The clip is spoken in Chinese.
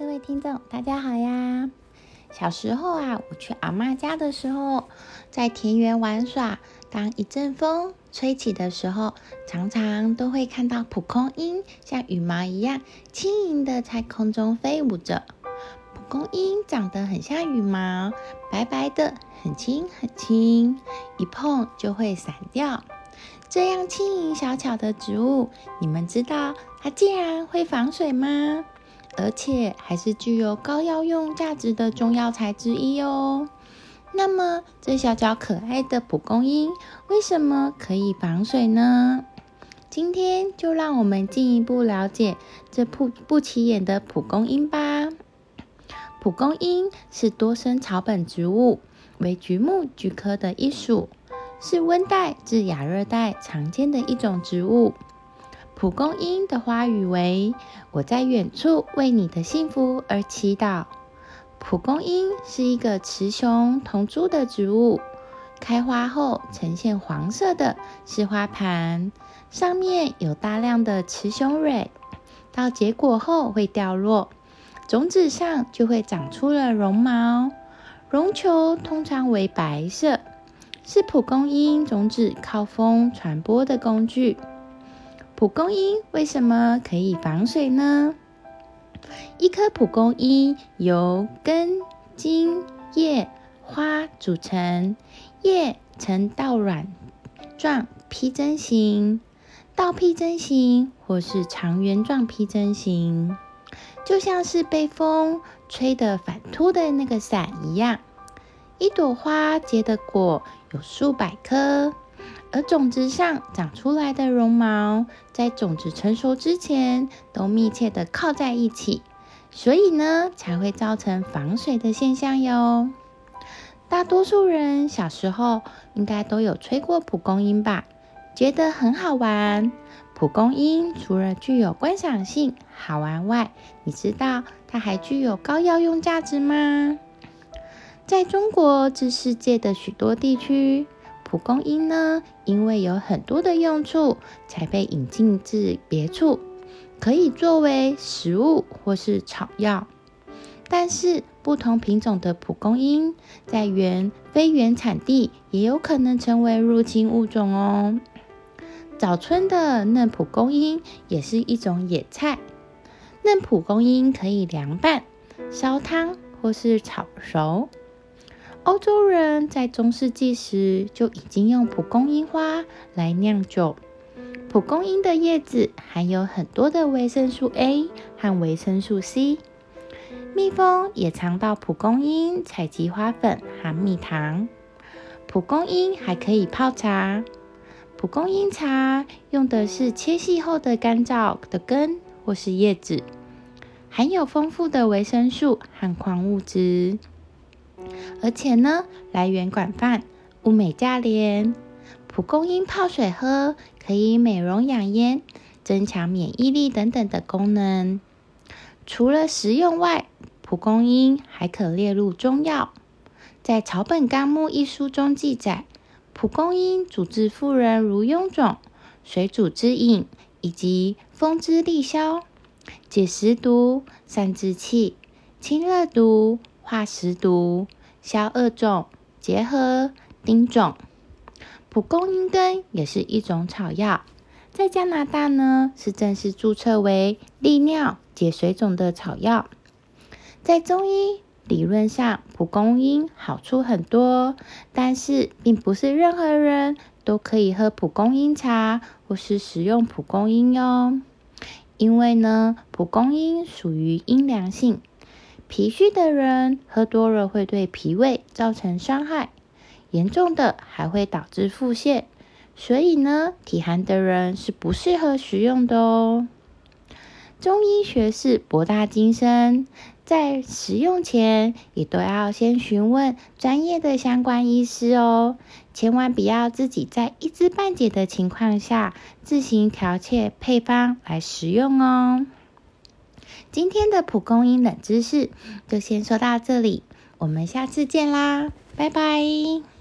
各位听众，大家好呀！小时候啊，我去阿妈家的时候，在田园玩耍。当一阵风吹起的时候，常常都会看到蒲公英像羽毛一样轻盈的在空中飞舞着。蒲公英长得很像羽毛，白白的，很轻很轻，一碰就会散掉。这样轻盈小巧的植物，你们知道它竟然会防水吗？而且还是具有高药用价值的中药材之一哦。那么，这小小可爱的蒲公英为什么可以防水呢？今天就让我们进一步了解这不不起眼的蒲公英吧。蒲公英是多生草本植物，为菊目菊科的一属，是温带至亚热带常见的一种植物。蒲公英的花语为“我在远处为你的幸福而祈祷”。蒲公英是一个雌雄同株的植物，开花后呈现黄色的是花盘，上面有大量的雌雄蕊，到结果后会掉落，种子上就会长出了绒毛，绒球通常为白色，是蒲公英种子靠风传播的工具。蒲公英为什么可以防水呢？一颗蒲公英由根、茎、叶、花组成，叶呈倒卵状披针形、倒披针形或是长圆状披针形，就像是被风吹得反秃的那个伞一样。一朵花结的果有数百颗。而种子上长出来的绒毛，在种子成熟之前都密切的靠在一起，所以呢才会造成防水的现象哟。大多数人小时候应该都有吹过蒲公英吧？觉得很好玩。蒲公英除了具有观赏性好玩外，你知道它还具有高药用价值吗？在中国至世界的许多地区。蒲公英呢，因为有很多的用处，才被引进至别处，可以作为食物或是草药。但是，不同品种的蒲公英在原非原产地也有可能成为入侵物种哦。早春的嫩蒲公英也是一种野菜，嫩蒲公英可以凉拌、烧汤或是炒熟。欧洲人在中世纪时就已经用蒲公英花来酿酒。蒲公英的叶子含有很多的维生素 A 和维生素 C。蜜蜂也常到蒲公英采集花粉和蜜糖。蒲公英还可以泡茶。蒲公英茶用的是切细后的干燥的根或是叶子，含有丰富的维生素和矿物质。而且呢，来源广泛，物美价廉。蒲公英泡水喝，可以美容养颜、增强免疫力等等的功能。除了食用外，蒲公英还可列入中药。在《草本纲目》一书中记载，蒲公英主治妇人如臃肿、水煮之饮，以及风之利消、解食毒、散滞气、清热毒、化食毒。消恶肿、结核、丁肿，蒲公英根也是一种草药，在加拿大呢是正式注册为利尿解水肿的草药。在中医理论上，蒲公英好处很多，但是并不是任何人都可以喝蒲公英茶或是食用蒲公英哟，因为呢，蒲公英属于阴凉性。脾虚的人喝多了会对脾胃造成伤害，严重的还会导致腹泻，所以呢，体寒的人是不适合食用的哦。中医学是博大精深，在食用前也都要先询问专业的相关医师哦，千万不要自己在一知半解的情况下自行调切配方来食用哦。今天的蒲公英冷知识就先说到这里，我们下次见啦，拜拜。